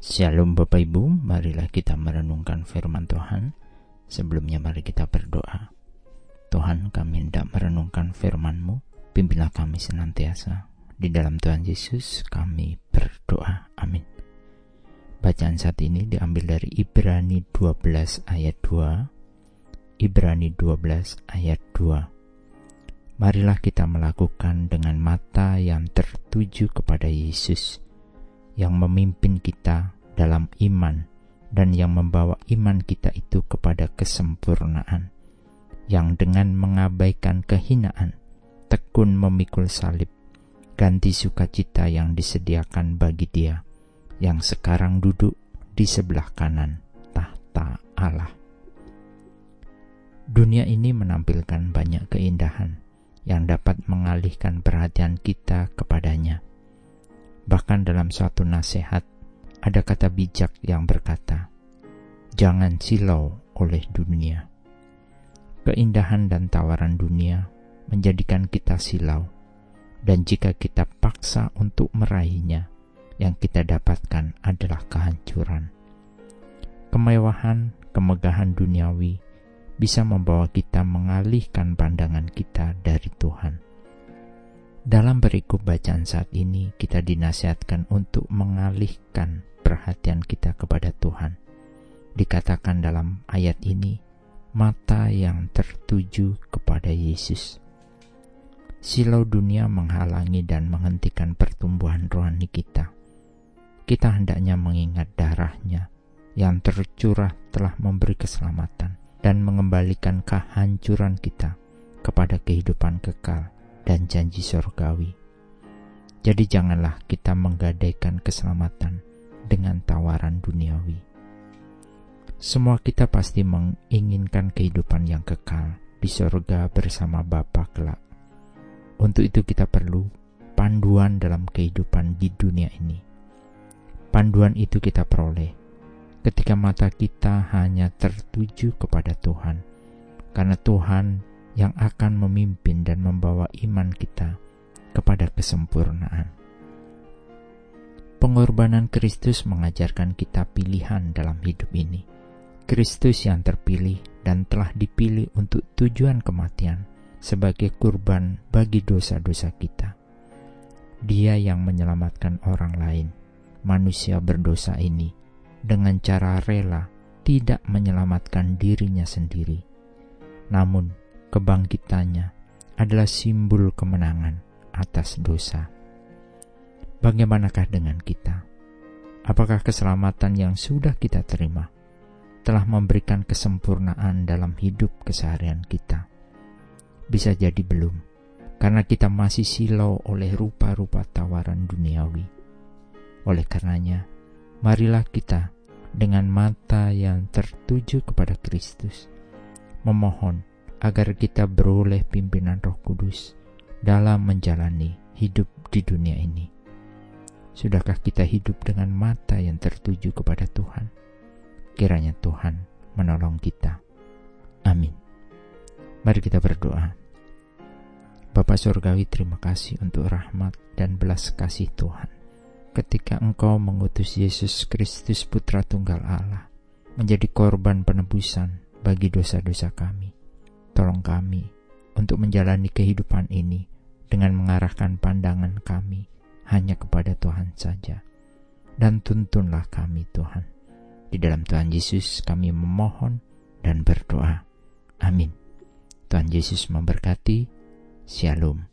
Shalom Bapak Ibu, marilah kita merenungkan firman Tuhan. Sebelumnya mari kita berdoa. Tuhan kami hendak merenungkan firman-Mu, pimpinlah kami senantiasa. Di dalam Tuhan Yesus kami berdoa. Amin. Bacaan saat ini diambil dari Ibrani 12 ayat 2. Ibrani 12 ayat 2. Marilah kita melakukan dengan mata yang tertuju kepada Yesus yang memimpin kita dalam iman dan yang membawa iman kita itu kepada kesempurnaan, yang dengan mengabaikan kehinaan, tekun memikul salib, ganti sukacita yang disediakan bagi dia, yang sekarang duduk di sebelah kanan tahta Allah. Dunia ini menampilkan banyak keindahan yang dapat mengalihkan perhatian kita kepadanya Bahkan dalam suatu nasihat, ada kata bijak yang berkata, "Jangan silau oleh dunia." Keindahan dan tawaran dunia menjadikan kita silau, dan jika kita paksa untuk meraihnya, yang kita dapatkan adalah kehancuran. Kemewahan, kemegahan duniawi bisa membawa kita mengalihkan pandangan kita dari Tuhan dalam berikut bacaan saat ini, kita dinasihatkan untuk mengalihkan perhatian kita kepada Tuhan. Dikatakan dalam ayat ini, mata yang tertuju kepada Yesus. Silau dunia menghalangi dan menghentikan pertumbuhan rohani kita. Kita hendaknya mengingat darahnya yang tercurah telah memberi keselamatan dan mengembalikan kehancuran kita kepada kehidupan kekal dan janji surgawi. Jadi janganlah kita menggadaikan keselamatan dengan tawaran duniawi. Semua kita pasti menginginkan kehidupan yang kekal di surga bersama Bapa kelak. Untuk itu kita perlu panduan dalam kehidupan di dunia ini. Panduan itu kita peroleh ketika mata kita hanya tertuju kepada Tuhan. Karena Tuhan yang akan memimpin dan membawa iman kita kepada kesempurnaan. Pengorbanan Kristus mengajarkan kita pilihan dalam hidup ini. Kristus yang terpilih dan telah dipilih untuk tujuan kematian sebagai kurban bagi dosa-dosa kita. Dia yang menyelamatkan orang lain, manusia berdosa ini, dengan cara rela tidak menyelamatkan dirinya sendiri, namun kebangkitannya adalah simbol kemenangan atas dosa. Bagaimanakah dengan kita? Apakah keselamatan yang sudah kita terima telah memberikan kesempurnaan dalam hidup keseharian kita? Bisa jadi belum, karena kita masih silau oleh rupa-rupa tawaran duniawi. Oleh karenanya, marilah kita dengan mata yang tertuju kepada Kristus, memohon agar kita beroleh pimpinan Roh Kudus dalam menjalani hidup di dunia ini. Sudahkah kita hidup dengan mata yang tertuju kepada Tuhan? Kiranya Tuhan menolong kita. Amin. Mari kita berdoa. Bapak Surgawi terima kasih untuk rahmat dan belas kasih Tuhan. Ketika Engkau mengutus Yesus Kristus Putra Tunggal Allah menjadi korban penebusan bagi dosa-dosa kami Tolong kami untuk menjalani kehidupan ini dengan mengarahkan pandangan kami hanya kepada Tuhan saja. Dan tuntunlah kami Tuhan. Di dalam Tuhan Yesus kami memohon dan berdoa. Amin. Tuhan Yesus memberkati. Shalom.